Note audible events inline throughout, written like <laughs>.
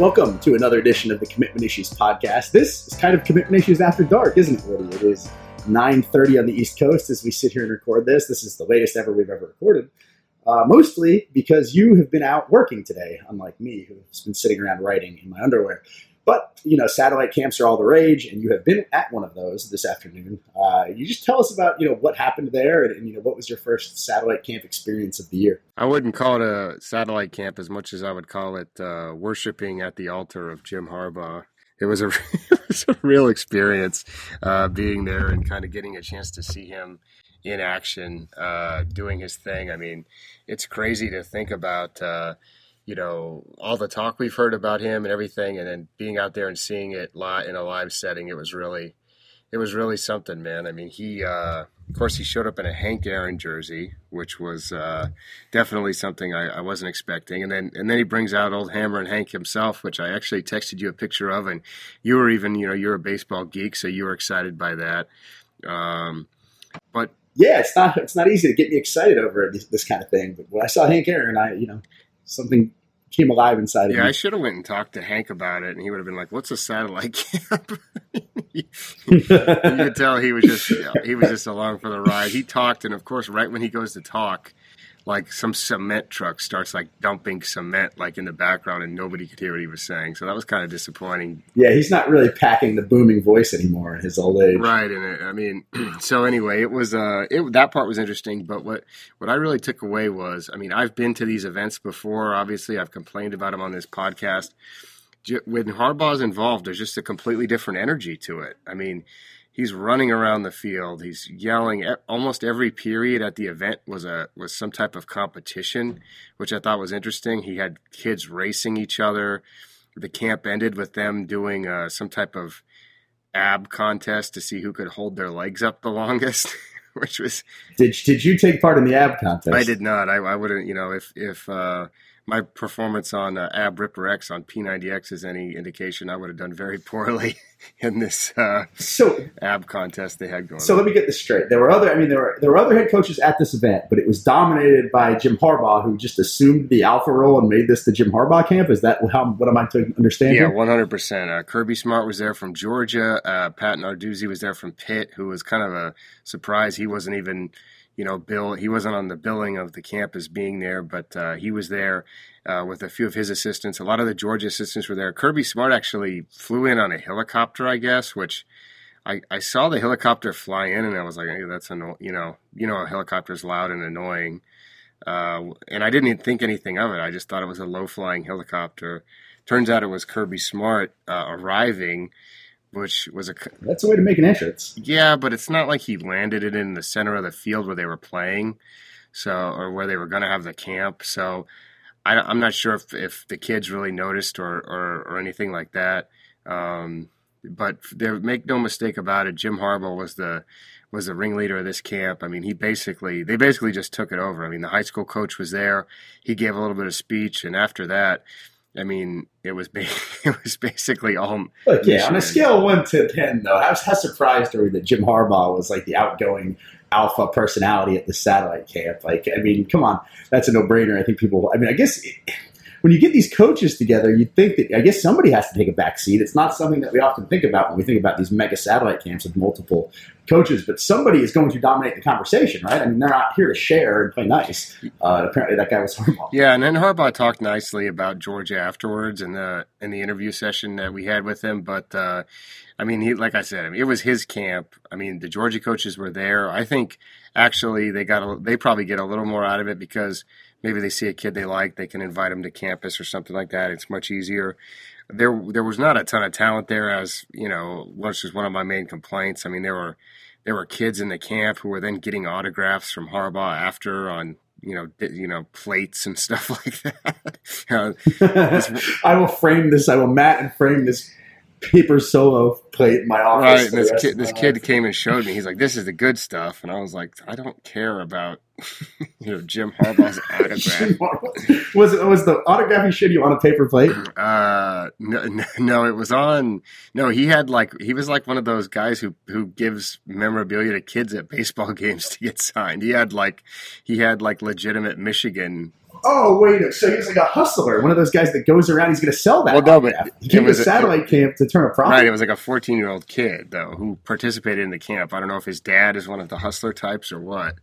Welcome to another edition of the Commitment Issues podcast. This is kind of Commitment Issues After Dark, isn't it, Woody? It is 9.30 on the East Coast as we sit here and record this. This is the latest ever we've ever recorded. Uh, mostly because you have been out working today, unlike me, who's been sitting around writing in my underwear. But you know, satellite camps are all the rage, and you have been at one of those this afternoon. Uh, you just tell us about you know what happened there, and, and, you know what was your first satellite camp experience of the year. I wouldn't call it a satellite camp as much as I would call it uh, worshiping at the altar of Jim Harbaugh. It was a <laughs> it was a real experience uh, being there and kind of getting a chance to see him in action, uh, doing his thing. I mean, it's crazy to think about uh, you know all the talk we've heard about him and everything, and then being out there and seeing it live in a live setting, it was really, it was really something, man. I mean, he, uh, of course, he showed up in a Hank Aaron jersey, which was uh, definitely something I, I, wasn't expecting, and then and then he brings out old Hammerin' Hank himself, which I actually texted you a picture of, and you were even, you know, you're a baseball geek, so you were excited by that. Um, but yeah, it's not it's not easy to get me excited over this, this kind of thing. But when I saw Hank Aaron, I you know something came alive inside yeah, of me. Yeah, I should have went and talked to Hank about it, and he would have been like, "What's a satellite camp?" <laughs> you could tell he was just you know, he was just along for the ride. He talked, and of course, right when he goes to talk, like some cement truck starts like dumping cement like in the background and nobody could hear what he was saying. So that was kind of disappointing. Yeah he's not really packing the booming voice anymore in his old age. Right and it, i mean <clears throat> so anyway it was uh it, that part was interesting but what what i really took away was i mean i've been to these events before obviously i've complained about them on this podcast. When harbaugh's involved there's just a completely different energy to it. I mean he's running around the field. He's yelling. Almost every period at the event was a was some type of competition, which I thought was interesting. He had kids racing each other. The camp ended with them doing uh, some type of ab contest to see who could hold their legs up the <laughs> longest. which was did did you take part in the ab contest? I did not. I, I wouldn't. You know, if if uh, my performance on uh, Ab Ripper X on P90X is any indication, I would have done very poorly <laughs> <laughs> in this uh, so ab contest they had going. So on. let me get this straight. There were other, I mean, there were there were other head coaches at this event, but it was dominated by Jim Harbaugh, who just assumed the alpha role and made this the Jim Harbaugh camp. Is that how what am I to understand? Yeah, one hundred percent. Uh, Kirby Smart was there from Georgia. Uh, Pat Narduzzi was there from Pitt, who was kind of a surprise. He wasn't even you know, Bill, he wasn't on the billing of the campus being there, but uh, he was there uh, with a few of his assistants. A lot of the Georgia assistants were there. Kirby Smart actually flew in on a helicopter, I guess, which I, I saw the helicopter fly in and I was like, hey, that's annoying. You know, you know, a helicopter is loud and annoying. Uh, and I didn't even think anything of it. I just thought it was a low flying helicopter. Turns out it was Kirby Smart uh, arriving which was a that's a way to make an entrance. Yeah, but it's not like he landed it in the center of the field where they were playing, so or where they were going to have the camp. So I, am not sure if, if the kids really noticed or or, or anything like that. Um, but there, make no mistake about it, Jim Harbaugh was the was the ringleader of this camp. I mean, he basically they basically just took it over. I mean, the high school coach was there. He gave a little bit of speech, and after that, I mean, it was ba- <laughs> it was basically all. Look, yeah, on a scale of one to ten, though, how, how surprised are we that Jim Harbaugh was like the outgoing alpha personality at the satellite camp? Like, I mean, come on, that's a no brainer. I think people. I mean, I guess. It, when you get these coaches together, you think that I guess somebody has to take a back seat. It's not something that we often think about when we think about these mega satellite camps with multiple coaches, but somebody is going to dominate the conversation, right? I mean, they're not here to share and play nice. Uh, apparently, that guy was Harbaugh. Yeah, and then Harbaugh talked nicely about Georgia afterwards in the in the interview session that we had with him. But uh, I mean, he like I said, I mean, it was his camp. I mean, the Georgia coaches were there. I think actually they got a, they probably get a little more out of it because maybe they see a kid they like, they can invite them to campus or something like that. It's much easier. There, there was not a ton of talent there, as you know, which is one of my main complaints. I mean, there were there were kids in the camp who were then getting autographs from Harbaugh after on you know, you know, plates and <laughs> stuff like that. <laughs> uh, <laughs> I will frame this. I will mat and frame this paper solo plate in my office. Right. this kid, this kid came and showed me. He's like, "This is the good stuff," and I was like, "I don't care about <laughs> you know Jim Harbaugh's <laughs> autograph." was it was the autograph he showed you on a paper plate? Uh, no, <laughs> no, it was on. No, he had like he was like one of those guys who who gives memorabilia to kids at baseball games to get signed. He had like he had like legitimate Michigan Oh wait, so he's like a hustler, one of those guys that goes around. He's going to sell that. Well, no, but he came to was a- satellite camp to turn a profit. Right, it was like a 14 year old kid though who participated in the camp. I don't know if his dad is one of the hustler types or what.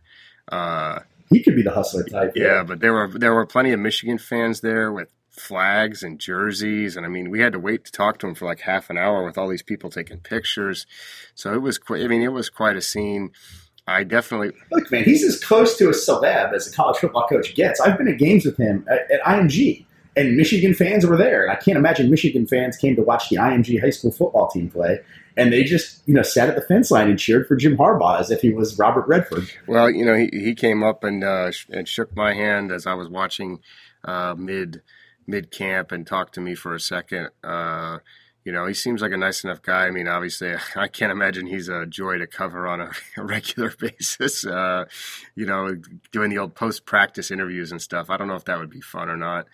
Uh, He could be the hustler type. yeah, but there were there were plenty of Michigan fans there with flags and jerseys, and I mean we had to wait to talk to him for like half an hour with all these people taking pictures. So it was, qu- I mean, it was quite a scene. I definitely, Look, man, he's as close to a celeb as a college football coach gets. I've been at games with him at, at IMG, and Michigan fans were there. And I can't imagine Michigan fans came to watch the IMG high school football team play, and they just, you know, sat at the fence line and cheered for Jim Harbaugh as if he was Robert Redford. well, you know, he, he came up and uh, sh- and shook my hand as I was watching uh, mid mid camp and talked to me for a second. Uh, you know, he seems like a nice enough guy. I mean, obviously, <laughs> I can't imagine he's a joy to cover on a, a <laughs> regular basis. Uh, you know, doing the old post practice interviews and stuff. I don't know if that would be fun or not.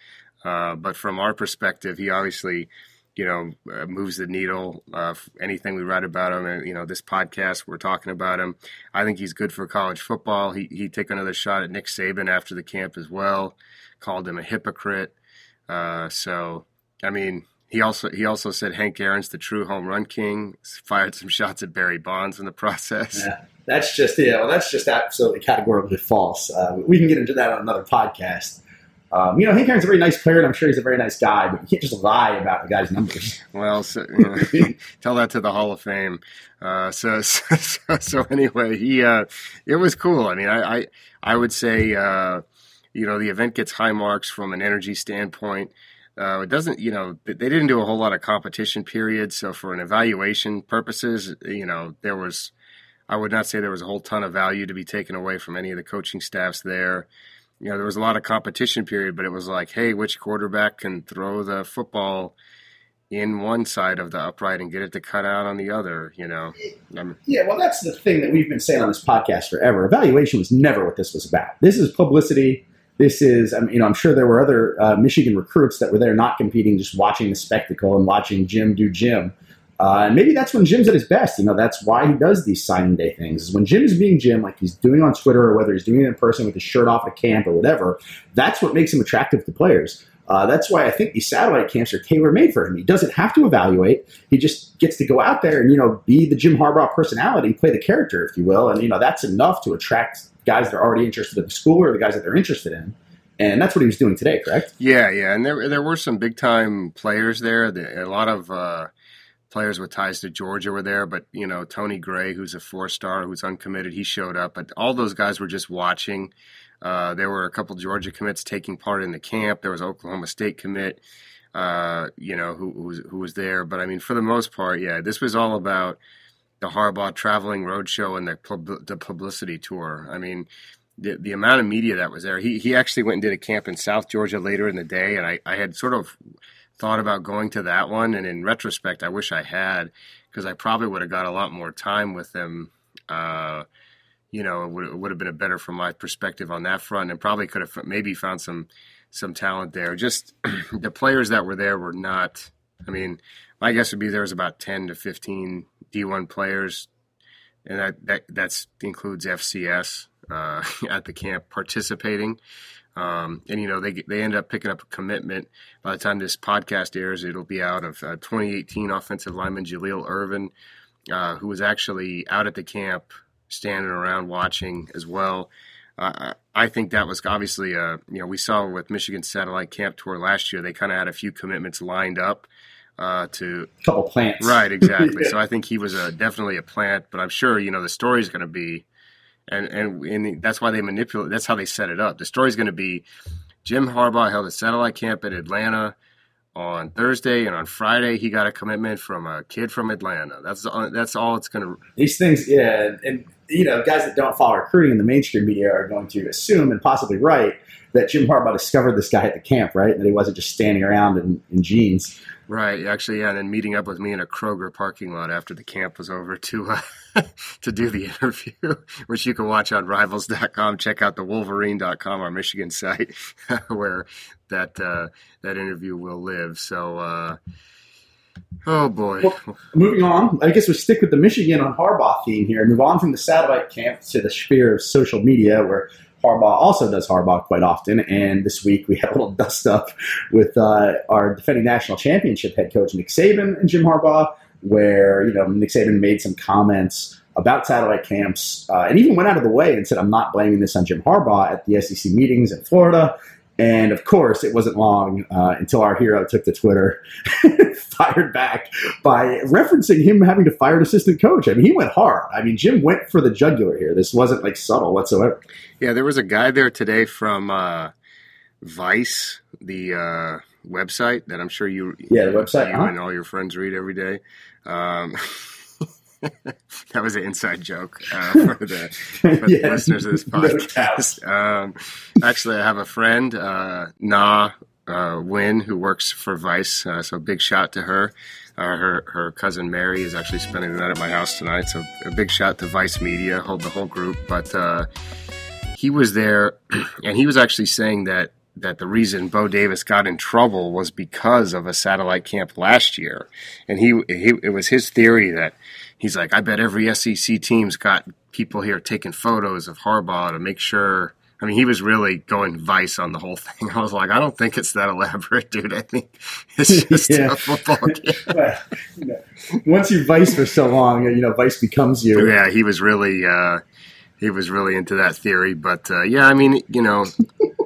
Uh, but from our perspective, he obviously, you know, uh, moves the needle. Uh, anything we write about him, and you know, this podcast we're talking about him. I think he's good for college football. He he took another shot at Nick Saban after the camp as well. Called him a hypocrite. Uh, so, I mean, he also he also said Hank Aaron's the true home run king. Fired some shots at Barry Bonds in the process. Yeah, that's just yeah. Well, that's just absolutely categorically false. Uh, we can get into that on another podcast. Um, you know, Hank Aaron's a very nice player, and I'm sure he's a very nice guy, but you can't just lie about a guy's numbers. Well, so, you <laughs> know, tell that to the Hall of Fame. Uh, so, <laughs> so, so, so anyway, he uh, it was cool. I mean, I I, I would say uh, you know the event gets high marks from an energy standpoint. Uh, it doesn't, you know, they didn't do a whole lot of competition period. So for an evaluation purposes, you know, there was, I would not say there was a whole ton of value to be taken away from any of the coaching staffs there. You know, there was a lot of competition period, but it was like, hey, which quarterback can throw the football in one side of the upright and get it to cut out on the other? You know, I'm, Yeah, well, that's the thing that we've been saying on this podcast forever. Evaluation was never what this was about. This is publicity. This is, I mean, you know, I'm sure there were other uh, Michigan recruits that were there not competing, just watching the spectacle and watching Jim do Jim. Uh, and maybe that's when Jim's at his best. You know, that's why he does these signing day things. Is when Jim's being Jim, like he's doing on Twitter, or whether he's doing it in person with his shirt off at camp or whatever. That's what makes him attractive to players. Uh, that's why I think these satellite camps are tailor made for him. He doesn't have to evaluate. He just gets to go out there and you know be the Jim Harbaugh personality, play the character, if you will, and you know that's enough to attract guys that are already interested in the school or the guys that they're interested in. And that's what he was doing today, correct? yeah, yeah, and there there were some big time players there. The- A lot of uh, players with ties to Georgia were there, but you know Tony Gray, who's a four star, who's uncommitted, he showed up. But all those guys were just watching. Uh, there were a couple Georgia commits taking part in the camp. There was Oklahoma State commit, uh, you know, who, who was who was there. But I mean, for the most part, yeah, this was all about the Harbaugh traveling roadshow and the pub- the publicity tour. I mean, the the amount of media that was there. He he actually went and did a camp in South Georgia later in the day, and I I had sort of thought about going to that one, and in retrospect, I wish I had because I probably would have got a lot more time with them. Uh, you know, it would, it would have been a better from my perspective on that front, and probably could have maybe found some some talent there. Just <clears throat> the players that were there were not. I mean, my guess would be there was about ten to fifteen D1 players, and that that that's includes FCS uh, <laughs> at the camp participating. Um, and you know they they end up picking up a commitment. By the time this podcast airs, it'll be out of uh, 2018 offensive lineman Jaleel Irvin, uh, who was actually out at the camp, standing around watching as well. Uh, I think that was obviously uh, you know we saw with Michigan Satellite Camp Tour last year. They kind of had a few commitments lined up uh, to A couple plants, Right, <laughs> exactly. Yeah. So I think he was a, definitely a plant, but I'm sure you know the story's going to be, and and and that's why they manipulate. That's how they set it up. The story's going to be Jim Harbaugh held a satellite camp in Atlanta on Thursday, and on Friday he got a commitment from a kid from Atlanta. That's all- that's all it's going to. These things, yeah, and, and you know, guys that don't follow recruiting in the mainstream media are going to assume, and possibly right, that Jim Harbaugh discovered this guy at the camp, right? That he wasn't just standing around in, in jeans. Right, actually, yeah, and then meeting up with me in a Kroger parking lot after the camp was over to uh, <laughs> to do the interview, <laughs> which you can watch on Rivals.com. Check out the Wolverine.com, our Michigan site, <laughs> where that uh, that interview will live. So, uh, oh boy, Well- Moving on, I guess we stick with the Michigan on Harbaugh theme here. Move on from the satellite camp to the sphere of social media, where Harbaugh also does Harbaugh quite often. And this week we had a little dust up with uh, our defending national championship head coach Nick Saban and Jim Harbaugh, where you know Nick Saban made some comments about satellite camps uh, and even went out of the way and said, "I'm not blaming this on Jim Harbaugh" at the SEC meetings in Florida. And of course, it wasn't long uh, until our hero took to Twitter, <laughs> fired back by referencing him having to fire an assistant coach. I mean, he went hard. I mean, Jim went for the jugular here. This wasn't like subtle whatsoever. Yeah, there was a guy there today from uh, Vice, the uh, website that I'm sure you, yeah, the website, you huh? and all your friends read every day. Um, <laughs> <laughs> that was an inside joke uh, for the, for the <laughs> yeah, listeners of this <laughs> podcast. Um, actually, I have a friend, uh, Na uh, Win, who works for Vice. Uh, so big shout to her. Uh, her her cousin Mary is actually spending the night at my house tonight. So a big shout to Vice Media, hold the whole group. But uh, he was there, <clears throat> and he was actually saying that that the reason Bo Davis got in trouble was because of a satellite camp last year, and he, he it was his theory that he's like, I bet every SEC team's got people here taking photos of Harbaugh to make sure. I mean, he was really going vice on the whole thing. <laughs> I was like, I don't think it's that elaborate, dude. I think it's <laughs> just yeah. a football <laughs> game. once you vice for so long, you know, vice becomes you. Yeah, he was really, uh, he was really into that theory. But uh, yeah, I mean, you know,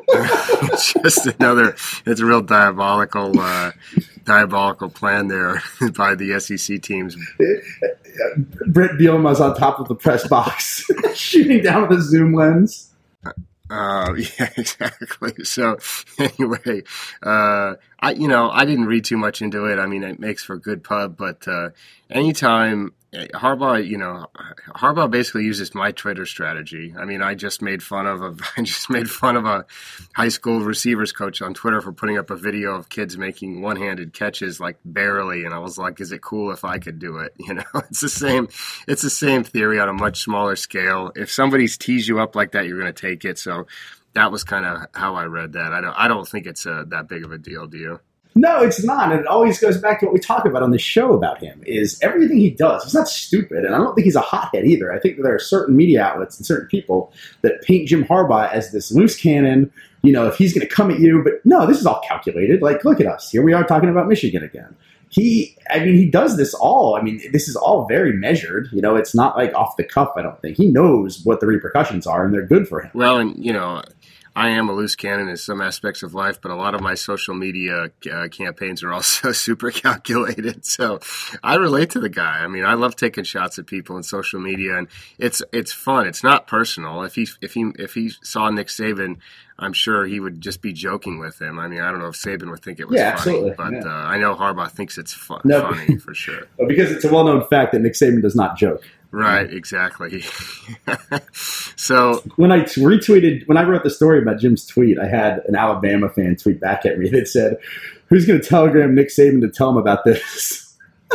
<laughs> just another. It's a real diabolical, uh, diabolical plan there <laughs> by the SEC teams. Bret Bielema's on top of the press box, <laughs> shooting down with a zoom lens. Uh, yeah, exactly. So anyway, uh, I you know I didn't read too much into it. I mean, it makes for a good pub, but uh, anytime Harbaugh, you know, Harbaugh basically uses my Twitter strategy. I mean, I just made fun of a, <laughs> I just made fun of a high school receivers coach on Twitter for putting up a video of kids making one-handed catches like barely, and I was like, "Is it cool if I could do it?" <laughs> You know, it's the same, it's the same theory on a much smaller scale. If somebody's tees you up like that, you're going to take it. So that was kind of how I read that. I don't, I don't think it's a, that big of a deal. Do you? No, it's not. And it always goes back to what we talk about on the show about him is everything he does. He's not stupid, and I don't think he's a hothead either. I think that there are certain media outlets and certain people that paint Jim Harbaugh as this loose cannon. You know, if he's going to come at you, but no, this is all calculated. Like, look at us. Here we are talking about Michigan again. He, I mean, he does this all. I mean, this is all very measured. You know, it's not like off the cuff. I don't think he knows what the repercussions are, and they're good for him. Well, and you know, I am a loose cannon in some aspects of life, but a lot of my social media uh, campaigns are also <laughs> super calculated. So I relate to the guy. I mean, I love taking shots at people in social media, and it's it's fun. It's not personal. If he if he if he saw Nick Saban, I'm sure he would just be joking with him. I mean, I don't know if Saban would think it was yeah, funny, but yeah. uh, I know Harbaugh thinks it's fun, no, funny for sure. <laughs> because it's a well known fact that Nick Saban does not joke. Right, exactly. <laughs> so when I retweeted, when I wrote the story about Jim's tweet, I had an Alabama fan tweet back at me that said, "Who's going to telegram Nick Saban to tell him about this?" <laughs>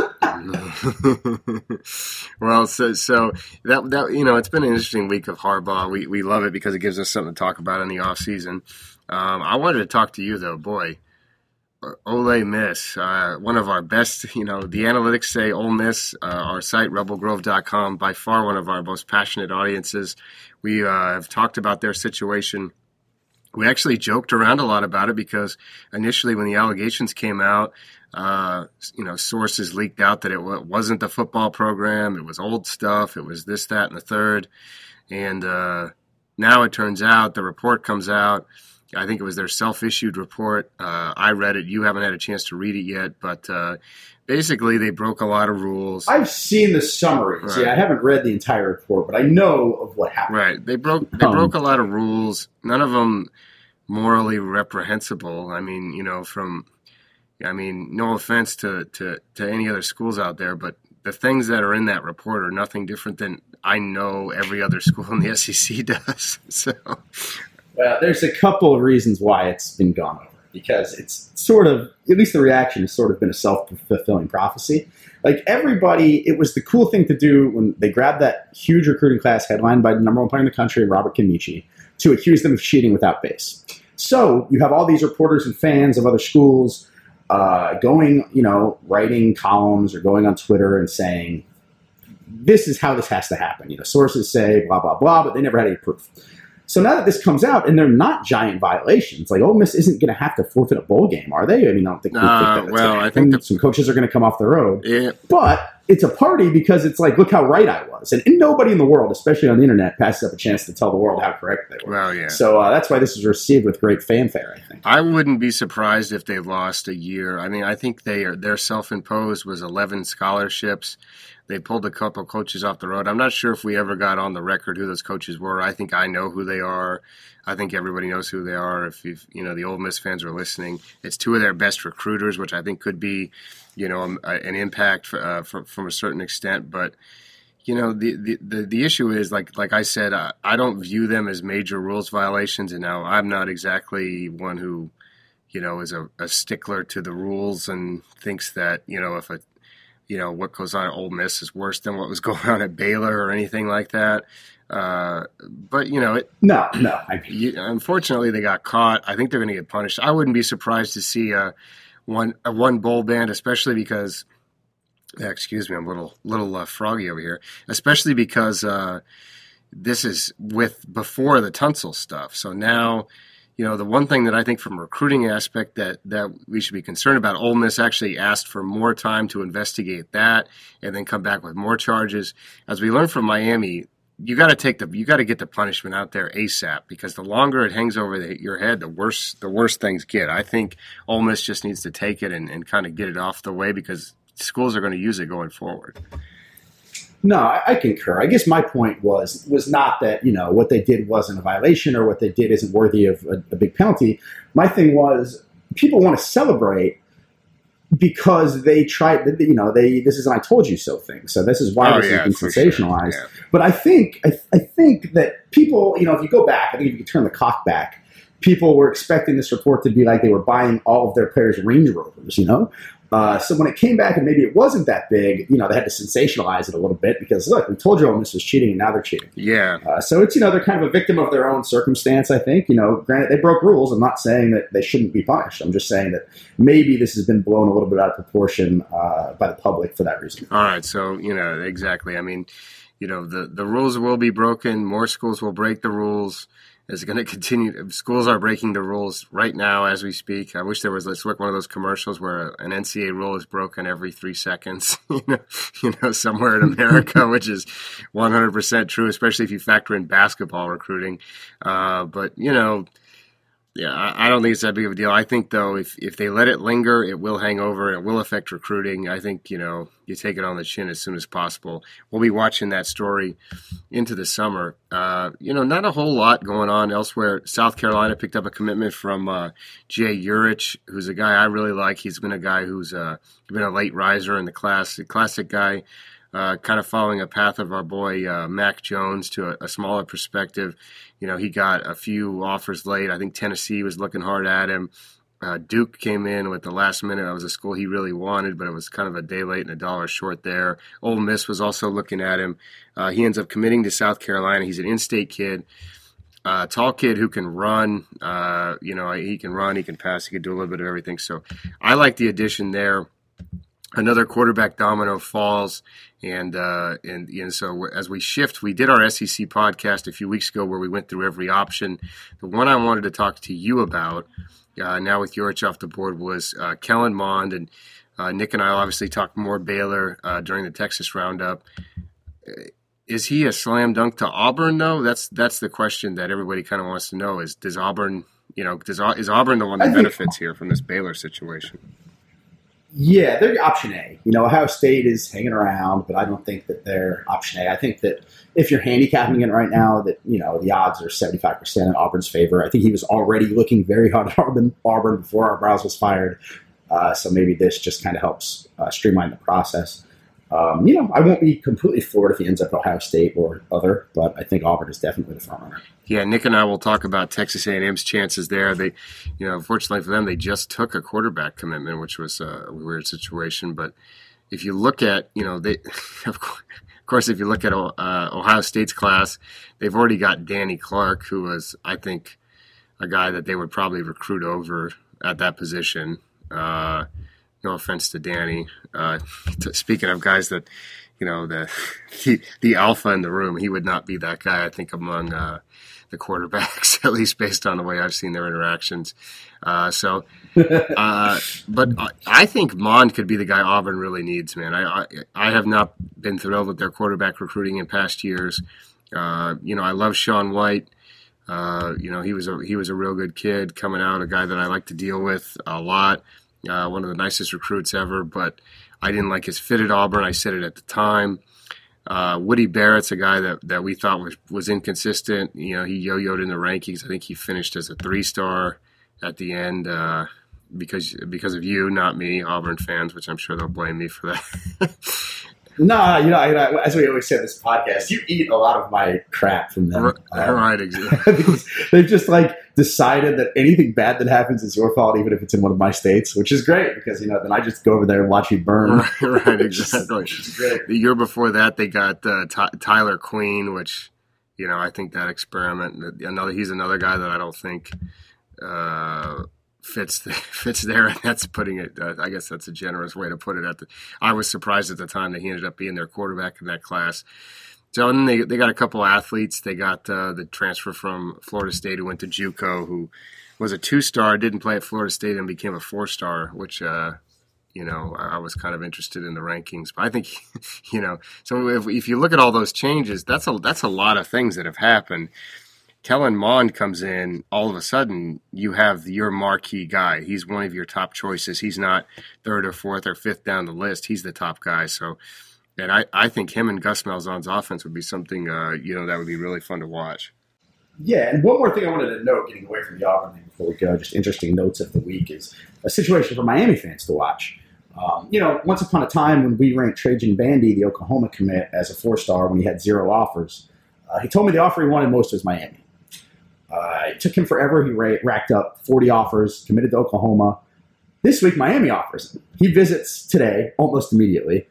well, so so that that you know, it's been an interesting week of Harbaugh. We we love it because it gives us something to talk about in the off season. Um, I wanted to talk to you though, boy. Ole Miss, uh, one of our best, you know, the analytics say Ole Miss, uh, our site, rebelgrove.com, by far one of our most passionate audiences. We uh, have talked about their situation. We actually joked around a lot about it because initially, when the allegations came out, uh, you know, sources leaked out that it wasn't the football program, it was old stuff, it was this, that, and the third. And uh, now it turns out the report comes out I think it was their self-issued report. Uh, I read it. You haven't had a chance to read it yet, but uh, basically they broke a lot of rules. I've seen the summaries. Right. Yeah, I haven't read the entire report, but I know of what happened. Right. They broke. They um, broke a lot of rules. None of them morally reprehensible. I mean, you know, from. I mean, no offense to, to, to any other schools out there, but the things that are in that report are nothing different than I know every other <laughs> school in the SEC does. <laughs> So well, there's a couple of reasons why it's been gone over because it's sort of, at least the reaction has sort of been a self fulfilling prophecy. Like everybody, it was the cool thing to do when they grabbed that huge recruiting class headlined by the number one player in the country, Robert Nkemdiche, to accuse them of cheating without base. So you have all these reporters and fans of other schools uh, going, you know, writing columns or going on Twitter and saying, this is how this has to happen. You know, sources say blah, blah, blah, but they never had any proof. So now that this comes out and they're not giant violations, like Ole Miss isn't going to have to forfeit a bowl game, are they? I mean, I don't think. Uh, think well, I think some coaches are going to come off the road, yeah, but it's a party because it's like, look how right I was, and, and, nobody in the world, especially on the internet, passes up a chance to tell the world how correct they were. Well, yeah. So uh, that's why this is received with great fanfare. I think. I wouldn't be surprised if they lost a year. I mean, I think they are their self-imposed was 11 scholarships. They pulled a couple coaches off the road. I'm not sure if we ever got on the record who those coaches were. I think I know who they are. I think everybody knows who they are. If you you know the Ole Miss fans are listening, it's two of their best recruiters, which I think could be, you know, um, an impact for, uh, for, from a certain extent. But you know the, the, the, the, issue is like like I said, I, I don't view them as major rules violations. And now I'm not exactly one who, you know, is a, a stickler to the rules and thinks that you know if a you know what goes on at Ole Miss is worse than what was <laughs> going on at Baylor or anything like that. Uh, but you know, it, no, no. You, unfortunately, they got caught. I think they're going to get punished. I wouldn't be surprised to see a one a one bowl ban, especially because. Excuse me, I'm a little little uh, froggy over here. Especially because uh, this is with before the Tunsil stuff. So now you know, the one thing that I think from recruiting aspect that that we should be concerned about, Ole Miss actually asked for more time to investigate that and then come back with more charges. As we learned from Miami, you got to take the you got to get the punishment out there ASAP because the longer it hangs over the, your head, the worse the worse things get. I think Ole Miss just needs to take it and, and kind of get it off the way because schools are going to use it going forward. No, I, I, concur. I guess my point was was not that you know what they did wasn't a violation or what they did isn't worthy of a, a big penalty. My thing was people want to celebrate because they tried. You know, they this is an "I told you so" thing. So this is why oh, this yeah, has been sensationalized. Sure. Yeah. But I think I, I think that people, you know, if you go back, I think if you turn the clock back people were expecting this report to be like they were buying all of their players Range Rovers, you know? Uh, so when it came back and maybe it wasn't that big, you know, they had to sensationalize it a little bit because look, we told you all this was cheating and now they're cheating. Yeah. Uh, so it's you know they're kind of a victim of their own circumstance. I think you know, granted they broke rules. I'm not saying that they shouldn't be punished. I'm just saying that maybe this has been blown a little bit out of proportion uh, by the public for that reason. All right. So you know exactly. I mean, you know the the rules will be broken. More schools will break the rules is going <laughs> to continue. Schools are breaking the rules right now as we speak. I wish there was let's like one of those commercials where an NCAA rule is broken every three seconds. <laughs> you know, you know, somewhere in America, <laughs> which is 100% true, especially if you factor in basketball recruiting. Uh, but you know, yeah, I, I, don't think it's that big of a deal. I think though, if if they let it linger, it will hang over. It will affect recruiting. I think you know you take it on the chin as soon as possible. We'll be watching that story into the summer. Uh, you know, not a whole lot going on elsewhere. South Carolina picked up a commitment from uh, Jay Urich, who's a guy I really like. He's been a guy who's uh, been a late riser in the class, a classic guy uh, kind of following a path of our boy uh, Mac Jones to a, a, smaller perspective. You know, he got a few offers late. I think Tennessee was looking hard at him. Uh, Duke came in with the last minute. That was a school he really wanted, but it was kind of a day late and a dollar short there. Ole Miss was also looking at him. Uh, he ends up committing to South Carolina. He's an in-state kid. Uh, tall kid who can run. Uh, you know, he can run, he can pass, he can do a little bit of everything. So I like the addition there another quarterback domino falls and uh, and and so as we shift we did our SEC podcast a few weeks ago where we went through every option. The one I wanted to talk to you about uh, now with Urich off the board was uh, Kellen Mond. And uh, Nick and I obviously talked more Baylor uh, during the Texas roundup. Is he a slam dunk to Auburn though? That's that's the question that everybody kind of wants to know is does Auburn you know does is Auburn the one that benefits here from this Baylor situation yeah, they're option A. You know, Ohio State is hanging around, but I don't think that they're option A. I think that if you're handicapping it right now, that you know the odds are 75 percent in Auburn's favor. I think he was already looking very hard at Auburn, Auburn before Art Briles was fired, uh, so maybe this just kind of helps uh, streamline the process. Um, you know, I won't be completely floored if he ends up at Ohio State or other, but I think Auburn is definitely the front runner. Yeah, Nick and I will talk about Texas A&M's chances there. They, you know, fortunately for them, they just took a quarterback commitment, which was a weird situation. But if you look at, you know, they, <laughs> of course, if you look at uh, Ohio State's class, they've already got Danny Clark, who was, I think, a guy that they would probably recruit over at that position. Uh, no offense to Danny. Uh, speaking of guys that you know the, <laughs> the the alpha in the room. He would not be that guy. I think among uh, the quarterbacks, <laughs> at least based on the way I've seen their interactions. Uh, so, <laughs> uh, but I think Mond could be the guy Auburn really needs, man. I, I, I have not been thrilled with their quarterback recruiting in past years. Uh, you know, I love Sean White. Uh, you know, he was a he was a real good kid coming out, a guy that I like to deal with a lot. Uh, one of the nicest recruits ever, but I didn't like his fit at Auburn. I said it at the time. Uh, Woody Barrett's a guy that, that we thought was, was inconsistent. You know, he yo-yoed in the rankings. I think he finished as a three-star at the end uh, because because of you, not me, Auburn fans, which I'm sure they'll blame me for that. <laughs> No, you know, as we always say in this podcast, you eat a lot of my crap from them. Right, um, right exactly. <laughs> they've just like decided that anything bad that happens is your fault, even if it's in one of my states, which is great because you know then I just go over there and watch you burn. Right, <laughs> right exactly. the year before that, they got uh, T- Tyler Queen, which you know I think that experiment. Another, he's another guy that I don't think. Uh, fits the, <laughs> fits there, and that's putting it. Uh, I guess that's a generous way to put it. At the, I was surprised at the time that he ended up being their quarterback in that class. So and they they got a couple athletes. They got uh, the transfer from Florida State who went to JUCO, who was a two star, didn't play at Florida State, and became a four star, which. Uh, you know, I was kind of interested in the rankings, but I think, <laughs> you know, so if, if you look at all those changes, that's a that's a lot of things that have happened. Kellen Mond comes in, all of a sudden you have your marquee guy. He's one of your top choices. He's not third or fourth or fifth down the list. He's the top guy. So, and I, I think him and Gus Malzahn's offense would be something, uh, you know, that would be really fun to watch. Yeah, and one more thing I wanted to note, getting away from the Auburn thing before we go, just interesting notes of the week is a situation for Miami fans to watch. Um, you know, once upon a time when we ranked Trajan Bandy, the Oklahoma commit, as a four star when he had zero offers, uh, he told me the offer he wanted most was Miami. Uh, it took him forever. He ra- racked up 40 offers, committed to Oklahoma. This week, Miami offers. He visits today almost immediately.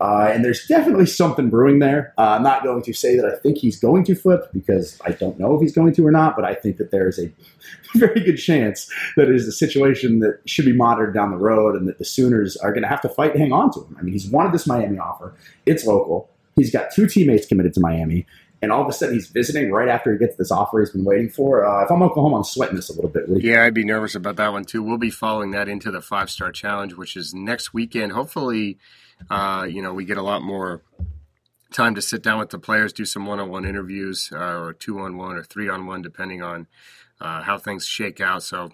Uh, and there's definitely something brewing there. Uh, I'm not going to say that I think he's going to flip because I don't know if he's going to or not, but I think that there is a <laughs> very good chance that it is a situation that should be monitored down the road and that the Sooners are going to have to fight to hang on to him. I mean, he's wanted this Miami offer, it's local. He's got two teammates committed to Miami and all of a sudden he's visiting right after he gets this offer he's been waiting for. Uh, if I'm Oklahoma, I'm sweating this a little bit. Yeah, I'd be nervous about that one too. We'll be following that into the five star challenge, which is next weekend. Hopefully, uh, you know, we get a lot more time to sit down with the players, do some one on one interviews, uh, or two on one, or three on one, depending on uh, how things shake out. So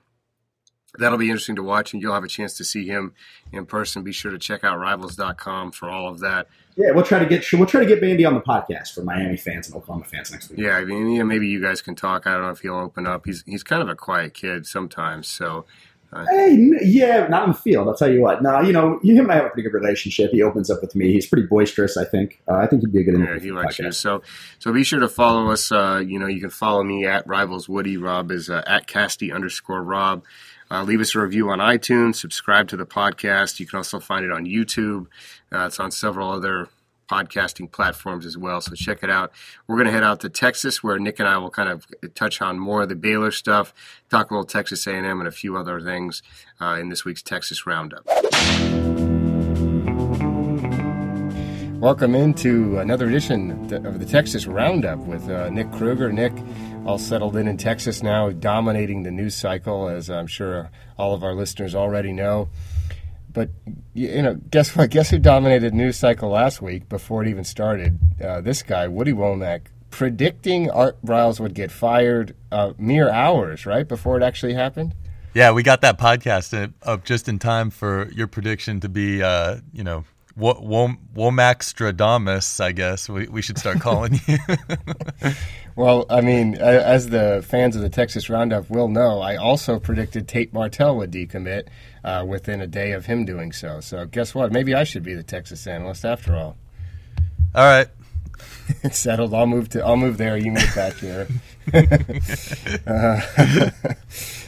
that'll be interesting to watch, and you'll have a chance to see him in person. Be sure to check out Rivals.com for all of that. Yeah, we'll try to get we'll try to get Bandy on the podcast for Miami fans and Oklahoma fans next week. Yeah, I mean, yeah, maybe you guys can talk. I don't know if he'll open up. He's he's kind of a quiet kid sometimes, so. Uh, hey, yeah, not in the field. I'll tell you what. Now, you know, him and I have a pretty good relationship. He opens up with me. He's pretty boisterous. I think. Uh, I think he'd be a good. Yeah, he likes podcast. you. So, so be sure to follow us. Uh, you know, you can follow me at Rivals Woody. Rob is uh, at Casty underscore Rob. Uh, leave us a review on iTunes. Subscribe to the podcast. You can also find it on YouTube. Uh, it's on several other podcasting platforms as well. So check it out. We're going to head out to Texas, where Nick and I will kind of touch on more of the Baylor stuff, talk a little Texas A&M, and a few other things uh, in this week's Texas Roundup. Welcome into another edition of the Texas Roundup with uh, Nick Kruger. Nick, all settled in in Texas now, dominating the news cycle, as I'm sure all of our listeners already know. But you know, guess what? Guess who dominated news cycle last week before it even started? Uh, this guy, Woody Wommack, predicting Art Briles would get fired uh, mere hours right before it actually happened. Yeah, we got that podcast up just in time for your prediction to be, uh, you know, Wommack Stradamus, I guess we, we should start calling you. <laughs> well, I mean, as the fans of the Texas Roundup will know, I also predicted Tate Martell would decommit uh, within a day of him doing so. So guess what? Maybe I should be the Texas analyst after all. All right. <laughs> it's settled. I'll move to. I'll move there. You move back here. <laughs> uh,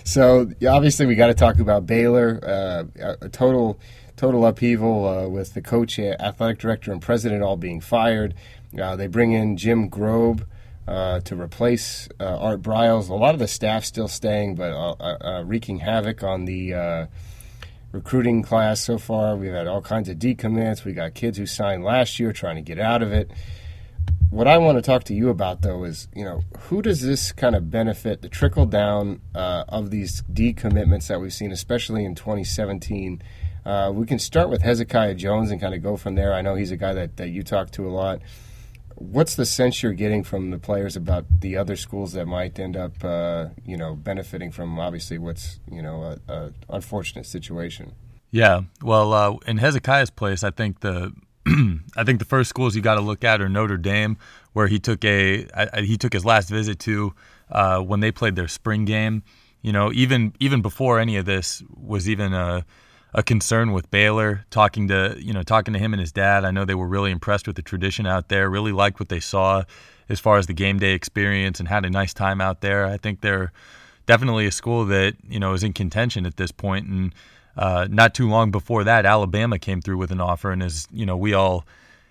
so obviously, we got to talk about Baylor. Uh, a total total upheaval uh, with the coach, uh, athletic director, and president all being fired. Uh, they bring in Jim Grobe uh, to replace uh, Art Briles. A lot of the staff still staying, but uh, wreaking havoc on the recruiting class so far. We've had all kinds of decommits. We got kids who signed last year trying to get out of it. What I want to talk to you about, though, is you know who does this kind of benefit? The trickle down of these decommitments that we've seen, especially in 2017. Uh, we can start with Hezekiah Jones and kind of go from there. I know he's a guy that, that you talk to a lot. What's the sense you're getting from the players about the other schools that might end up, uh, you know, benefiting from obviously what's you know a, a unfortunate situation? Yeah, well, uh, in Hezekiah's place, I think the <clears throat> I think the first schools you got to look at are Notre Dame, where he took a I, he took his last visit to uh, when they played their spring game. You know, even even before any of this was even a a concern with Baylor. Talking to you know talking to him and his dad, I know they were really impressed with the tradition out there. Really liked what they saw as far as the game day experience and had a nice time out there. I think they're definitely a school that you know is in contention at this point and uh, not too long before that, Alabama came through with an offer, and as you know, we all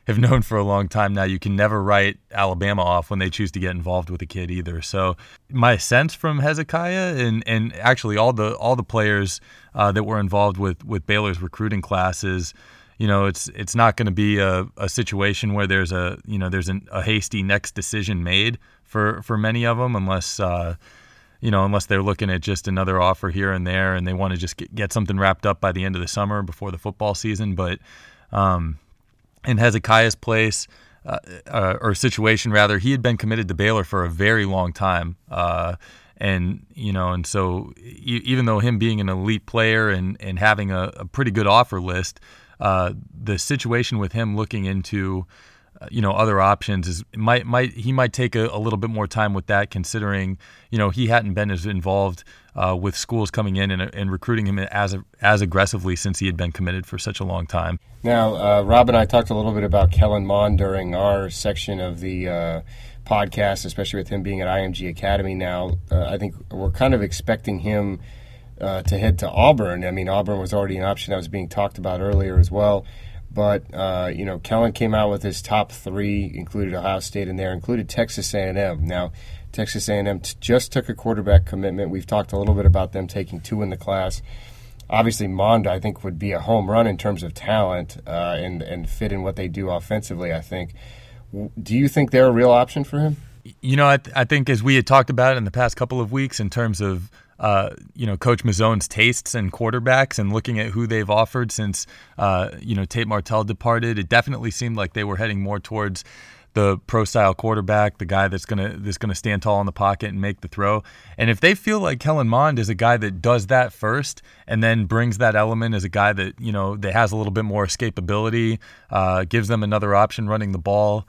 have known for a long time now, you can never write Alabama off when they choose to get involved with a kid either. So my sense from Hezekiah and and actually all the all the players uh, that were involved with with Baylor's recruiting classes. You know, it's it's not going to be a, a situation where there's a you know there's an, a hasty next decision made for for many of them unless uh, you know, unless they're looking at just another offer here and there and they want to just get, get something wrapped up by the end of the summer before the football season. But um, in Hezekiah's place, uh, uh, or situation rather, he had been committed to Baylor for a very long time. Uh, and you know, and so even though him being an elite player and and having a, a pretty good offer list, uh, the situation with him looking into you know other options is might might he might take a, a, little bit more time with that considering you know he hadn't been as involved uh, with schools coming in and, and, recruiting him as as aggressively since he had been committed for such a long time. Now, uh, Rob and I talked a little bit about Kellen Mond during our section of the uh, podcast, especially with him being at IMG Academy now. Uh, I think we're kind of expecting him. Uh, to head to Auburn. I mean, Auburn was already an option that was being talked about earlier as well. But uh, you know, Kellen came out with his top three, included Ohio State in there, included Texas A&M. Now, Texas A&M t- just took a quarterback commitment. We've talked a little bit about them taking two in the class. Obviously, Mond, I think, would be a home run in terms of talent uh, and and fit in what they do offensively. I think. Do you think they're a real option for him? You know, I, th- I think as we had talked about in the past couple of weeks, in terms of uh, you know, Coach Mazzone's tastes and quarterbacks and looking at who they've offered since, uh, you know, Tate Martell departed, it definitely seemed like they were heading more towards the pro style quarterback, the guy that's gonna that's gonna stand tall in the pocket and make the throw. And if they feel like Kellen Mond is a guy that does that first and then brings that element as a guy that you know that has a little bit more escapability, uh, gives them another option running the ball,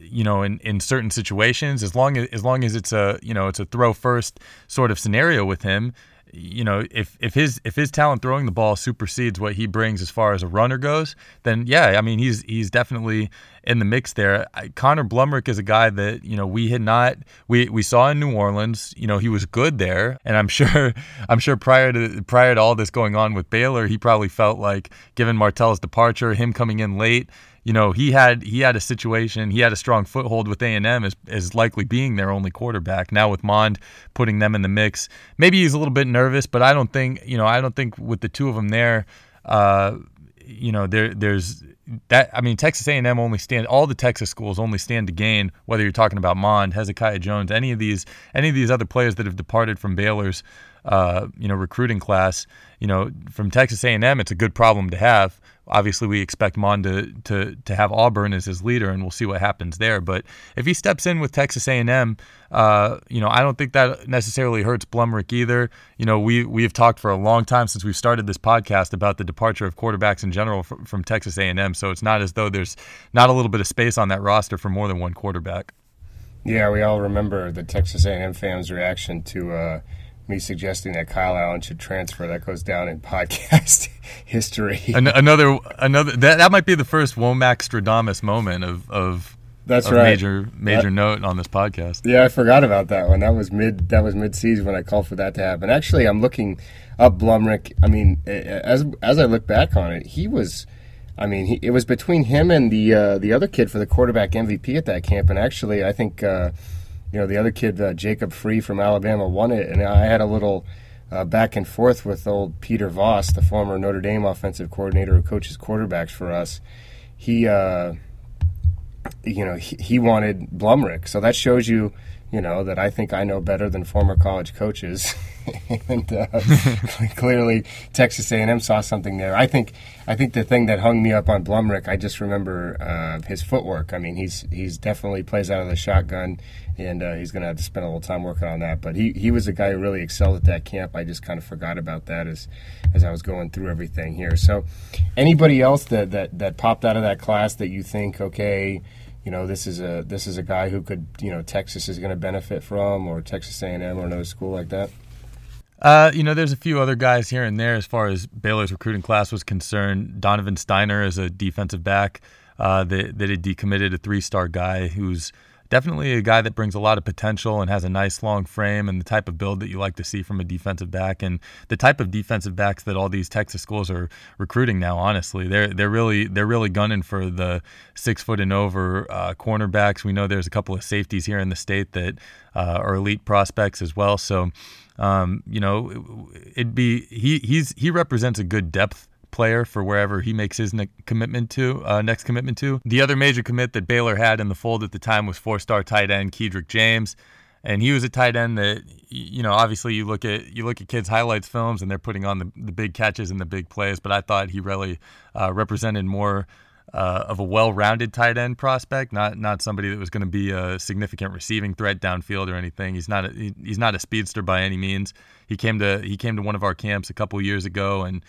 you know, in, in certain situations, as long as as long as it's a you know it's a throw first sort of scenario with him, you know, if if his if his talent throwing the ball supersedes what he brings as far as a runner goes, then yeah, I mean he's he's definitely in the mix there. Connor Blumrick is a guy that you know we had not we we saw in New Orleans. You know he was good there, and I'm <laughs> sure I'm sure prior to prior to all this going on with Baylor, he probably felt like given Martell's departure, him coming in late you know he had he had a situation he had a strong foothold with A&M as, as likely being their only quarterback now with Mond putting them in the mix maybe he's a little bit nervous but I don't think you know I don't think with the two of them there uh, you know there there's that I mean Texas A&M only stand all the Texas schools only stand to gain whether you're talking about Mond Hezekiah Jones any of these any of these other players that have departed from Baylor's uh, you know recruiting class. You know from Texas A&M it's a good problem to have obviously we expect Mond to, to, to have Auburn as his leader, and we'll see what happens there. But if he steps in with Texas A&M, uh, you know, I don't think that necessarily hurts Blumrick either. You know, we we have talked for a long time since we've started this podcast about the departure of quarterbacks in general from, from Texas A&M. So it's not as though there's not a little bit of space on that roster for more than one quarterback. Yeah, we all remember the Texas A&M fans' reaction to. Uh, me suggesting that Kyle Allen should transfer. That goes down in <laughs> podcast history. An- another, another that, that might be the first Wommack Stradamus moment of of that's of right. Major major that, note on this podcast. Yeah, I forgot about that one. That was mid. That was mid season when I called for that to happen. Actually, I'm looking up Blumrick. I mean, as as I look back on it, he was. I mean, he, it was between him and the uh, the other kid for the quarterback MVP at that camp, and actually, I think. Uh, you know, the other kid, uh, Jacob Free from Alabama, won it, and I had a little uh, back and forth with old Peter Vaas, the former Notre Dame offensive coordinator who coaches quarterbacks for us. He, uh, you know, he, he wanted Blumrick, so that shows you you know that I think I know better than former college coaches, <laughs> and uh, <laughs> clearly Texas A&M saw something there. I think I think the thing that hung me up on Blumrick, I just remember uh, his footwork. I mean, he's he's definitely plays out of the shotgun, and uh, he's going to have to spend a little time working on that. But he, he was a guy who really excelled at that camp. I just kind of forgot about that as as I was going through everything here. So, anybody else that that that popped out of that class that you think okay you know this is a this is a guy who could you know Texas is going to benefit from or Texas A&M or another school like that? Uh, you know, there's a few other guys here and there as far as Baylor's recruiting class was concerned. Donovan Steiner is a defensive back uh, that that had decommitted a three star guy who's definitely a guy that brings a lot of potential and has a nice long frame and the type of build that you like to see from a defensive back and the type of defensive backs that all these Texas schools are recruiting now. Honestly, they're they're really they're really gunning for the six foot and over uh, cornerbacks. We know there's a couple of safeties here in the state that uh, are elite prospects as well. So. Um, you know, it'd be he he's he represents a good depth player for wherever he makes his ne- commitment to uh, next commitment to. The other major commit that Baylor had in the fold at the time was four-star tight end Kedrick James, and he was a tight end that you know obviously you look at you look at kids highlights films and they're putting on the, the big catches and the big plays, but I thought he really uh, represented more. Uh, of a well-rounded tight end prospect, not not somebody that was going to be a significant receiving threat downfield or anything. He's not a, he, he's not a speedster by any means. He came to he came to one of our camps a couple years ago and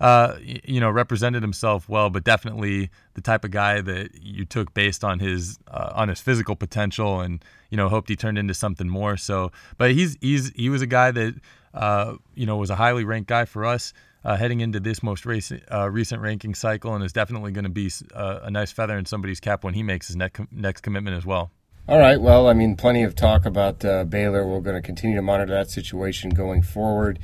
uh, you know, represented himself well, but definitely the type of guy that you took based on his uh, on his physical potential, and you know, hoped he turned into something more. So, but he's he's he was a guy that uh, you know was a highly ranked guy for us. Uh, heading into this most recent, uh, recent ranking cycle, and is definitely going to be uh, a nice feather in somebody's cap when he makes his next, next commitment as well. All right. Well, I mean, plenty of talk about uh, Baylor. We're going to continue to monitor that situation going forward.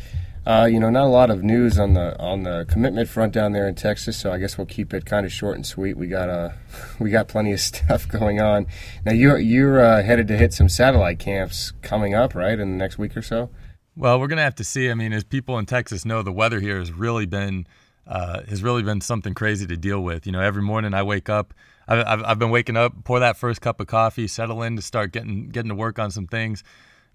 Uh, you know, not a lot of news on the on the commitment front down there in Texas, so I guess we'll keep it kind of short and sweet. We got uh, <laughs> we got plenty of <laughs> stuff going on. Now you're you're uh, headed to hit some satellite camps coming up, right, in the next week or so. Well, we're gonna have to see. I mean, as people in Texas know, the weather here has really been uh, has really been something crazy to deal with. You know, every morning I wake up. I've, I've been waking up, pour that first cup of coffee, settle in to start getting getting to work on some things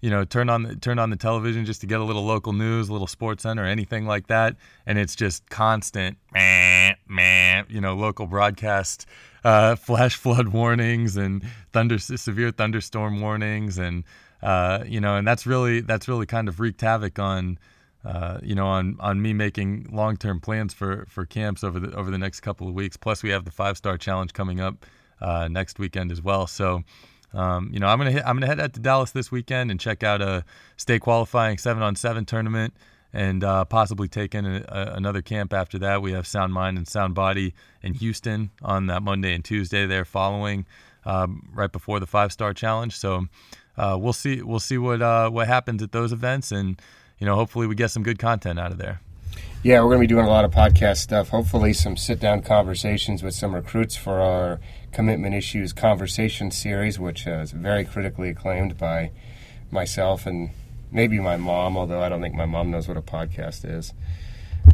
you know, turn on the, turn on the television just to get a little local news, a little sports center, anything like that, and it's just constant, meh, meh, you know, local broadcast, uh, <laughs> flash flood warnings and thunder severe thunderstorm warnings, and uh, you know, and that's really that's really kind of wreaked havoc on. Uh, you know, on on me making long term plans for for camps over the over the next couple of weeks. Plus, we have the five star challenge coming up uh, next weekend as well. So, um, you know, I'm gonna hit, I'm gonna head out to Dallas this weekend and check out a state qualifying seven on seven tournament, and uh, possibly take in a, a, another camp after that. We have Sound Mind and Sound Body in Houston on that Monday and Tuesday there following, um, right before the Five Star Challenge. So uh, we'll see we'll see what uh, what happens at those events, and you know, hopefully we get some good content out of there. Yeah, we're going to be doing a lot of podcast stuff. Hopefully, some sit down conversations with some recruits for our commitment issues conversation series, which is very critically acclaimed by myself and maybe my mom, although I don't think my mom knows what a podcast is.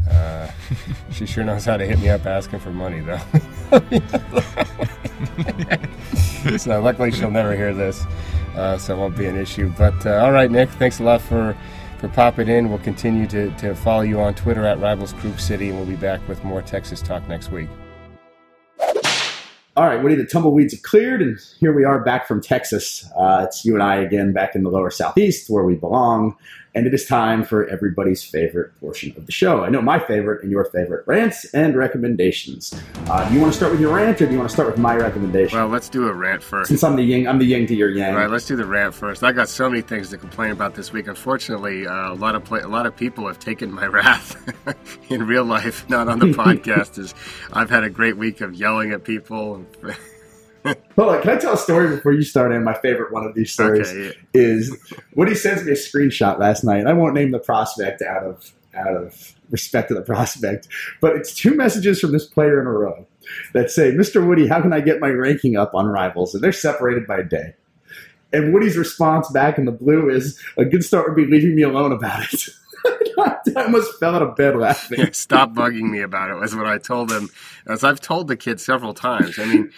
Uh, <laughs> she sure knows how to hit me up asking for money, though. <laughs> so, luckily, she'll never hear this, uh, so it won't be an issue. But, uh, all right, Nick, thanks a lot for for popping in. We'll continue to, to follow you on Twitter at Rivals Group City, and we'll be back with more Texas talk next week. All right, Woody, the tumbleweeds have cleared, and here we are back from Texas. Uh, it's you and I again back in the lower southeast where we belong. And it is time for everybody's favorite portion of the show. I know my favorite and your favorite rants and recommendations. Uh, do you want to start with your rant or do you want to start with my recommendation? Well, let's do a rant first. Since I'm the yin, I'm the yin to your yang. All right, let's do the rant first. I got so many things to complain about this week. Unfortunately, uh, a lot of play, a lot of people have taken my <laughs> wrath in real life, not on the <laughs> podcast. As I've had a great week of yelling at people. <laughs> Hold on, can I tell a story before you start in? My favorite one of these stories okay, yeah. is Woody sends me a screenshot last night. I won't name the prospect out of out of respect to the prospect, but it's two messages from this player in a row that say, "Mr. Woody, how can I get my ranking up on Rivals?" And they're separated by a day. And Woody's response back in the blue is, "A good start would be leaving me alone about it." <laughs> <laughs> I almost fell out of bed laughing. <laughs> Stop bugging me about it was what I told him. As I've told the kids several times. I mean,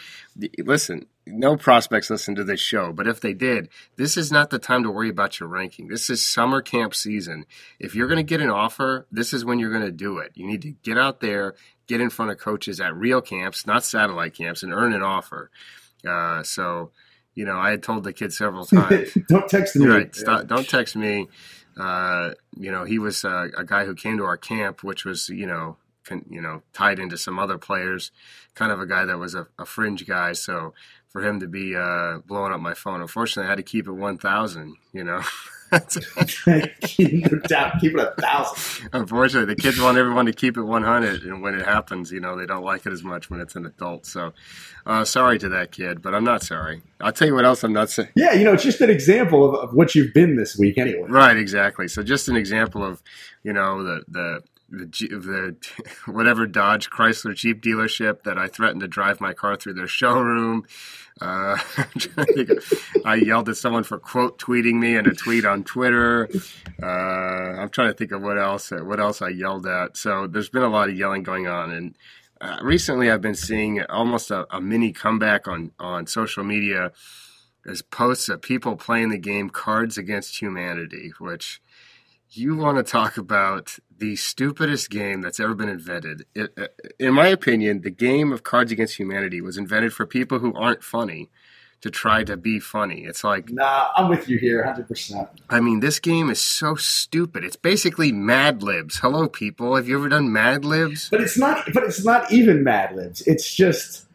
listen, no prospects listen to this show, but if they did, this is not the time to worry about your ranking. This is summer camp season. If you're going to get an offer, this is when you're going to do it. You need to get out there, get in front of coaches at real camps, not satellite camps, and earn an offer. Uh, so, you know, I had told the kid several <laughs> times. don't text me. Right. Stop, don't text me. Uh, you know, he was uh, a guy who came to our camp, which was, you know, con, you know, tied into some other players, kind of a guy that was a, a fringe guy. So for him to be uh, blowing up my phone, unfortunately, I had to keep it 1,000, you know. <laughs> no doubt, keep it a thousand. Unfortunately, the kids want everyone to keep it 100, and when it happens, you know, they don't like it as much when it's an adult. So, uh, sorry to that kid, but I'm not sorry. I'll tell you what else I'm not saying. Yeah, you know, it's just an example of, of what you've been this week, anyway. Right, exactly. So, just an example of, you know, the the the, the <laughs> whatever Dodge Chrysler Jeep dealership that I threatened to drive my car through their showroom. Uh, <laughs> I yelled at someone for quote tweeting me in a tweet on Twitter. Uh, I'm trying to think of what else what else I yelled at. So there's been a lot of yelling going on, and uh, recently I've been seeing almost a, a mini comeback on on social media as posts of people playing the game Cards Against Humanity, which you want to talk about the stupidest game that's ever been invented. It, uh, in my opinion, the game of Cards Against Humanity was invented for people who aren't funny to try to be funny. It's like Nah, I'm with you here 100%. I mean, this game is so stupid. It's basically Mad Libs. Hello people, have you ever done Mad Libs? But it's not but it's not even Mad Libs. It's just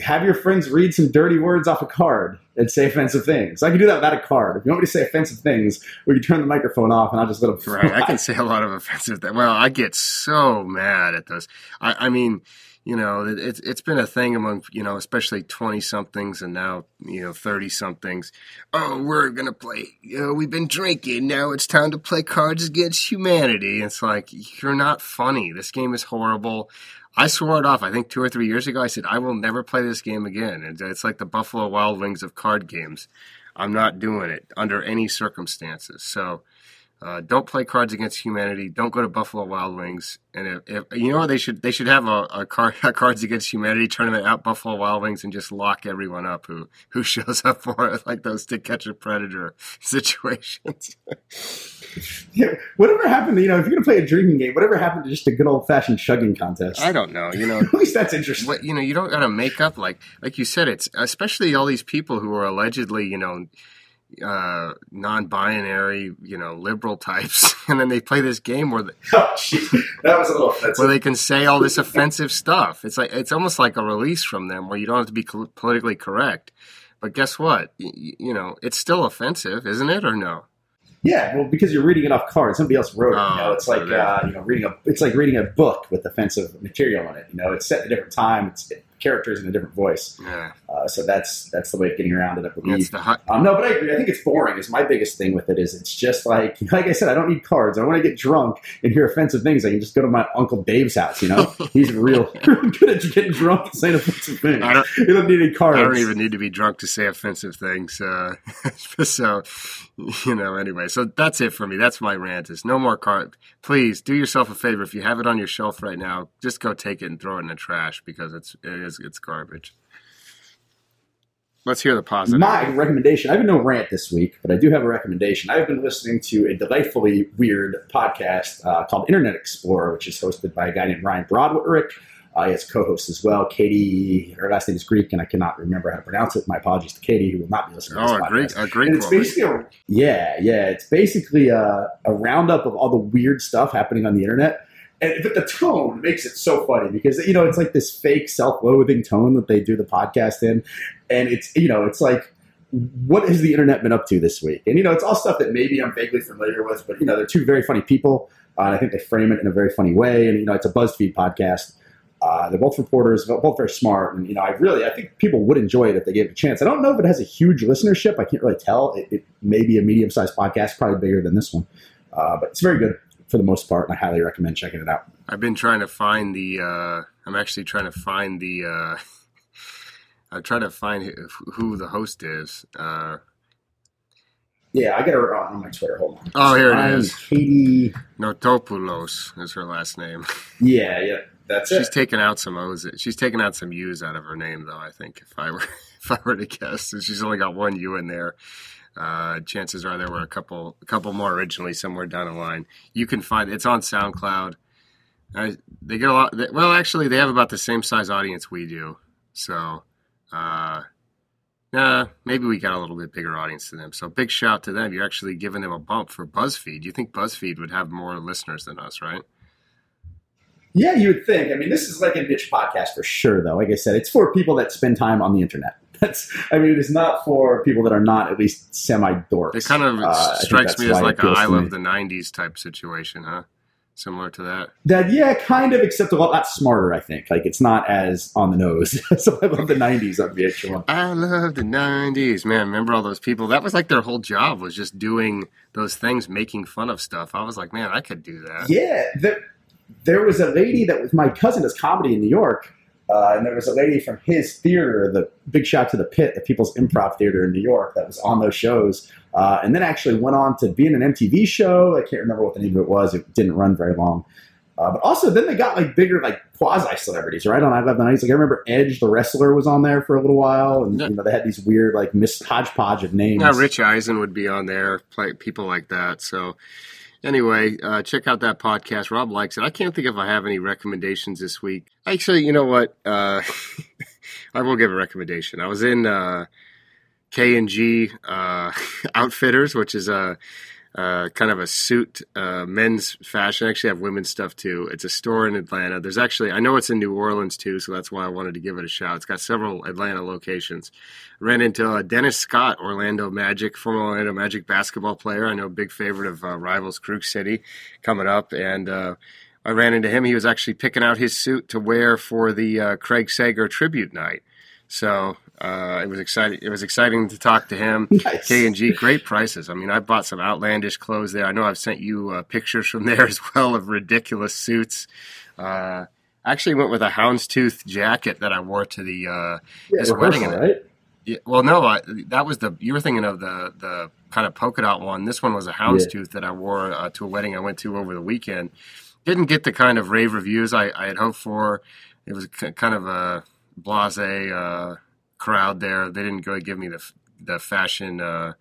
have your friends read some dirty words off a card and say offensive things. I can do that without a card. If you want me to say offensive things, we can turn the microphone off and I'll just let them. <laughs> Right, I can say a lot of offensive things. Well, I get so mad at those. I, I mean, you know, it's it's been a thing among you know, especially twenty somethings and now you know thirty somethings. Oh, we're gonna play. You know, we've been drinking. Now it's time to play Cards Against Humanity. It's like you're not funny. This game is horrible. I swore it off. I think two or three years ago, I said I will never play this game again. And it's like the Buffalo Wild Wings of card games. I'm not doing it under any circumstances. So uh, don't play Cards Against Humanity. Don't go to Buffalo Wild Wings. And if, if you know they should they should have a, a, card, <laughs> a Cards Against Humanity tournament at Buffalo Wild Wings and just lock everyone up who <laughs> who shows up for it, like those to catch a predator <laughs> situations. yeah, whatever happened to, you know, if you're going to play a drinking game, whatever happened to just a good old fashioned chugging contest? I don't know. You know, at least that's interesting. What, you know, you don't got to make up like, like you said, it's especially all these people who are allegedly, you know, uh, non-binary, you know, liberal types, <laughs> and then they play this game where, they, <laughs> oh, that was a little offensive. where they can say all this offensive stuff. It's like it's almost like a release from them, where you don't have to be politically correct. But guess what? You, you know, it's still offensive, isn't it, or no? Yeah, well, because you're reading it off cards. Somebody else wrote it. you know, it's like uh, you know, reading a it's like reading a book with offensive material in it. You know, it's set at a different time. It's characters in a different voice. Yeah. Uh, so that's that's the way of getting around it. I believe. Um, no, but I agree. I think it's boring. Is my biggest thing with it is it's just like <laughs> like I said. I don't need cards. I want to get drunk and hear offensive things. I can just go to my uncle Dave's house. You know, <laughs> he's real <laughs> good at getting drunk and saying offensive things. I don't, you don't need any cards. I don't even need to be drunk to say offensive things. Uh, so you know, anyway. So that's it for me. That's my rant. Is no more cards. Please do yourself a favor. If you have it on your shelf right now, just go take it and throw it in the trash because it's it is it's garbage. Let's hear the positive. My recommendation. I have no rant this week, but I do have a recommendation. I've been listening to a delightfully weird podcast uh, called Internet Explorer, which is hosted by a guy named Ryan Broderick. Uh, he has co-hosts as well. Katie, her last name is Greek, and I cannot remember how to pronounce it. My apologies to Katie, who will not be listening. Oh, to a Greek, a Greek. And it's basically a, yeah, yeah. It's basically a, a roundup of all the weird stuff happening on the internet and but the tone makes it so funny because you know it's like this fake self-loathing tone that they do the podcast in. And it's you know it's like what has the internet been up to this week? And you know it's all stuff that maybe i'm vaguely familiar with but you know they're two very funny people. Uh, and i think they frame it in a very funny way. And you know it's a buzzfeed podcast. Uh, they're both reporters, both very smart, and you know, I really, I think people would enjoy it if they gave it a chance. I don't know if it has a huge listenership. I can't really tell. It, it may be a medium-sized podcast, probably bigger than this one, uh, but it's very good for the most part, and I highly recommend checking it out. I've been trying to find the. Uh, I'm actually trying to find the. Uh, <laughs> I'm trying to find who the host is. Uh, Yeah, I got her on my Twitter. Hold on. Oh, here it Ryan is. Katie. Notopoulos is her last name. <laughs> Yeah, yeah. That's it. She's it. taken out some O's. She's taken out some U's out of her name, though. I think if I were <laughs> if I were to guess, she's only got one U in there. Uh, chances are there were a couple a couple more originally somewhere down the line. You can find it's on SoundCloud. They get a lot. They, well, actually, they have about the same size audience we do. So, uh, nah, maybe we got a little bit bigger audience than them. So, big shout to them. You're actually giving them a bump for BuzzFeed. You think BuzzFeed would have more listeners than us, right? Yeah, you would think. I mean, this is like a niche podcast for sure, though. Like I said, it's for people that spend time on the internet. That's. I mean, it is not for people that are not at least semi dorks. It kind of Uh, strikes me as like a I love me. the '90s type situation, huh? Similar to that. That yeah, kind of, except a lot, smarter. I think like it's not as on the nose. <laughs> so I love the '90s on VH1. I love the '90s, man. Remember all those people? That was like their whole job was just doing those things, making fun of stuff. I was like, man, I could do that. Yeah, there, there was a lady that was my cousin does comedy in New York, uh, and there was a lady from his theater, the big shout to the Pit, the People's Improv Theater in New York, that was on those shows, uh, and then actually went on to be in an MTV show. I can't remember what the name of it was. It didn't run very long. Uh, but also, then they got like bigger, like quasi celebrities, right? On I Love the '90s. Like I remember Edge, the wrestler, was on there for a little while, and you know they had these weird, like mis hodgepodge of names. Now, Rich Eisen would be on there, play, people like that. So, anyway, uh, check out that podcast. Rob likes it. I can't think if I have any recommendations this week. Actually, you know what? Uh, <laughs> I will give a recommendation. I was in uh, K and G uh, <laughs> Outfitters, which is a uh, kind of a suit uh, men's fashion. I actually have women's stuff too. It's a store in Atlanta. There's actually I know it's in New Orleans too, so that's why I wanted to give it a shout. It's got several Atlanta locations. Ran into uh, Dennis Scott, Orlando Magic, former Orlando Magic basketball player. I know big favorite of uh, rivals Crook City coming up, and uh, I ran into him. He was actually picking out his suit to wear for the uh, Craig Sager tribute night. So uh, it was exciting. It was exciting to talk to him. <laughs> Nice. K and G, great prices. I mean, I bought some outlandish clothes there. I know I've sent you uh, pictures from <laughs> there as well of ridiculous suits. Uh, I actually went with a houndstooth jacket that I wore to the uh, yeah, this wedding. right? yeah, well, no, I, that was the you were thinking of the the kind of polka dot one. This one was a houndstooth that I wore uh, to a wedding I went to over the weekend. Didn't get the kind of rave reviews I, I had hoped for. It was kind of a blasé uh, crowd there. They didn't really give me the the fashion uh,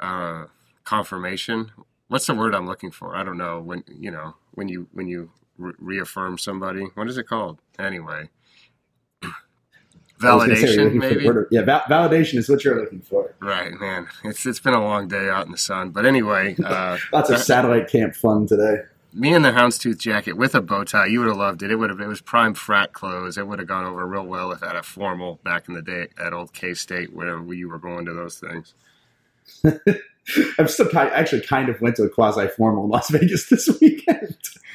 uh, confirmation. What's the word I'm looking for? I don't know. When you know when you when you re- reaffirm somebody, what is it called? Anyway, <clears throat> I was gonna say, you're validation looking for the maybe. word- yeah, val- validation is what you're looking for. Right, man. It's it's been a long day out in the sun, but anyway, uh, <laughs> Lots of Uh, satellite camp fun today. Me in the houndstooth jacket with a bow tie, you would have loved it. It would have it was prime frat clothes. It would have gone over real well if at a formal back in the day at old K State, wherever you were going to those things. <laughs> <laughs> I'm still kind, actually kind of went to a quasi formal in Las Vegas <laughs> this weekend. <laughs>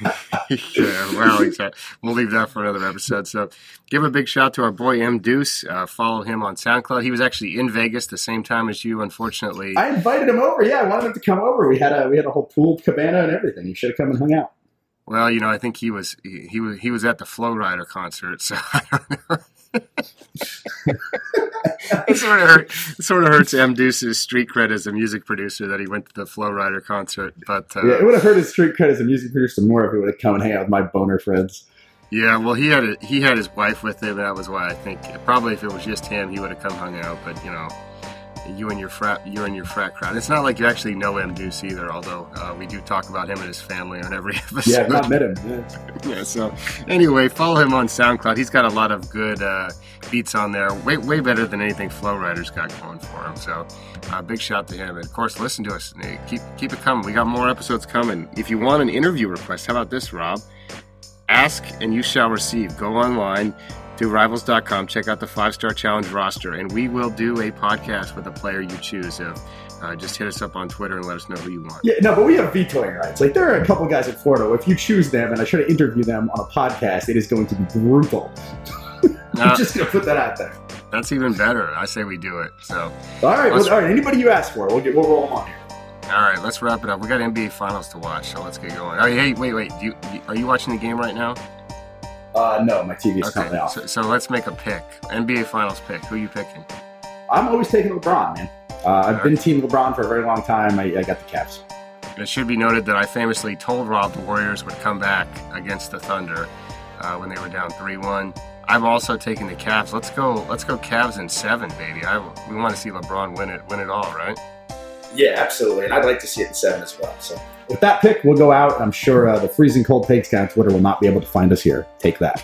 yeah, well, exactly. We'll leave that for another episode. So, give a big shout to our boy M Deuce. Uh, follow him on SoundCloud. He was actually in Vegas the same time as you. Unfortunately, I invited him over. Yeah, I wanted him to come over. We had a we had a whole pool cabana and everything. He should have come and hung out. Well, you know, I think he was he, he was he was at the Flo Rida concert, so I don't know. It sort of hurt, it sort of hurts M Deuce's street cred as a music producer that he went to the Flo Rida concert. But uh, yeah, it would have hurt his street cred as a music producer more if he would have come and hang out with my boner friends. yeah, well, he had a, he had his wife with him, and that was why I think probably if it was just him, he would have come hung out. But you know, you and your frat you and your frat crowd. It's not like you actually know M Deuce either, although uh, we do talk about him and his family on every <laughs> episode. Yeah, I've not met him. Yeah. yeah, so anyway, follow him on SoundCloud. He's got a lot of good uh, beats on there, way way better than anything Flo Rida's got going for him. So, uh, big shout to him, and of course, listen to us. Keep keep it coming. We got more episodes coming. If you want an interview request, how about this, Rob? Ask and you shall receive. Go online to rivals.com, check out the five star challenge roster, and we will do a podcast with a player you choose. So, uh, just hit us up on Twitter and let us know who you want. Yeah, no, but we have vetoing rights. Like there are a couple guys in Florida. If you choose them and I try to interview them on a podcast, it is going to be brutal. Uh, <laughs> I'm just gonna put that out there. that's even better. I say we do it. So. all right, well, all right. Anybody you ask for, we'll get we'll roll them on here. All right, let's wrap it up. We got NBA Finals to watch, so let's get going. Oh, hey, wait, wait. Do you, are you watching the game right now? Uh, no, my TV Okay, off. so, so let's make a pick. NBA Finals pick. Who are you picking? I'm always taking LeBron, man. Uh, I've been Team LeBron for a very long time. I, I got the Cavs. It should be noted that I famously told Rob the Warriors would come back against the Thunder uh, when they were down three-one. I'm also taking the Cavs. Let's go. Let's go Cavs in seven, baby. I, we want to see LeBron win it. Win it all, right? Yeah, absolutely. And I'd like to see it in seven as well. So with that pick, we'll go out. I'm sure uh, the freezing cold takes guy on Twitter will not be able to find us here. Take that.